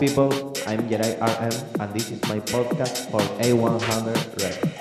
People, I'm Yeray RM and this is my podcast for A100 Records.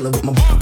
chillin' with my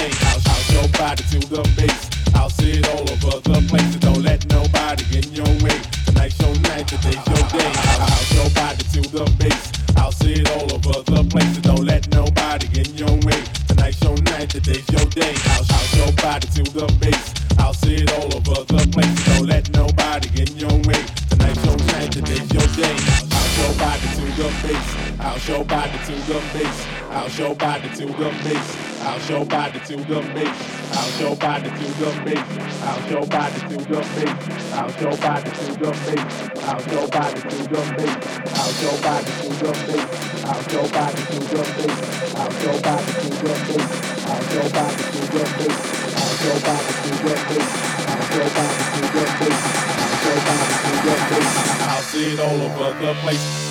thing. I'll shout your body to the base. I'll sit all over the place. So don't let nobody get in your way. Tonight's your night, today's your day. I'll shout your body to the base. I'll sit all over the place. So don't let nobody get in your way. Tonight's your night, today's your day. I'll shout your body to the base. I'll sit all over the place. So don't let nobody get in your way. Tonight's your night, today's your day. I'll show body to the bass. I'll show body to the bass. I'll show body to the bass. Bounce your body to the beat. Bounce your body to the beat. Bounce your body to the beat. Bounce your body to the beat. Bounce your body to the beat. Bounce your body to the beat. Bounce your body to the beat. Bounce your body to the beat. Bounce your body to the beat. Bounce your body to the beat. Bounce your body to the beat. Bounce your body to the beat. I'll see it all over the place.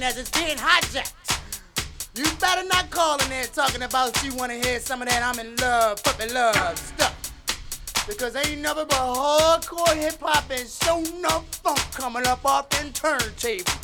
as it's being hijacked. You better not call in there talking about you wanna hear some of that I'm in love, puppy love stuff. Because ain't nothing but hardcore hip hop and so no funk coming up off them turntables.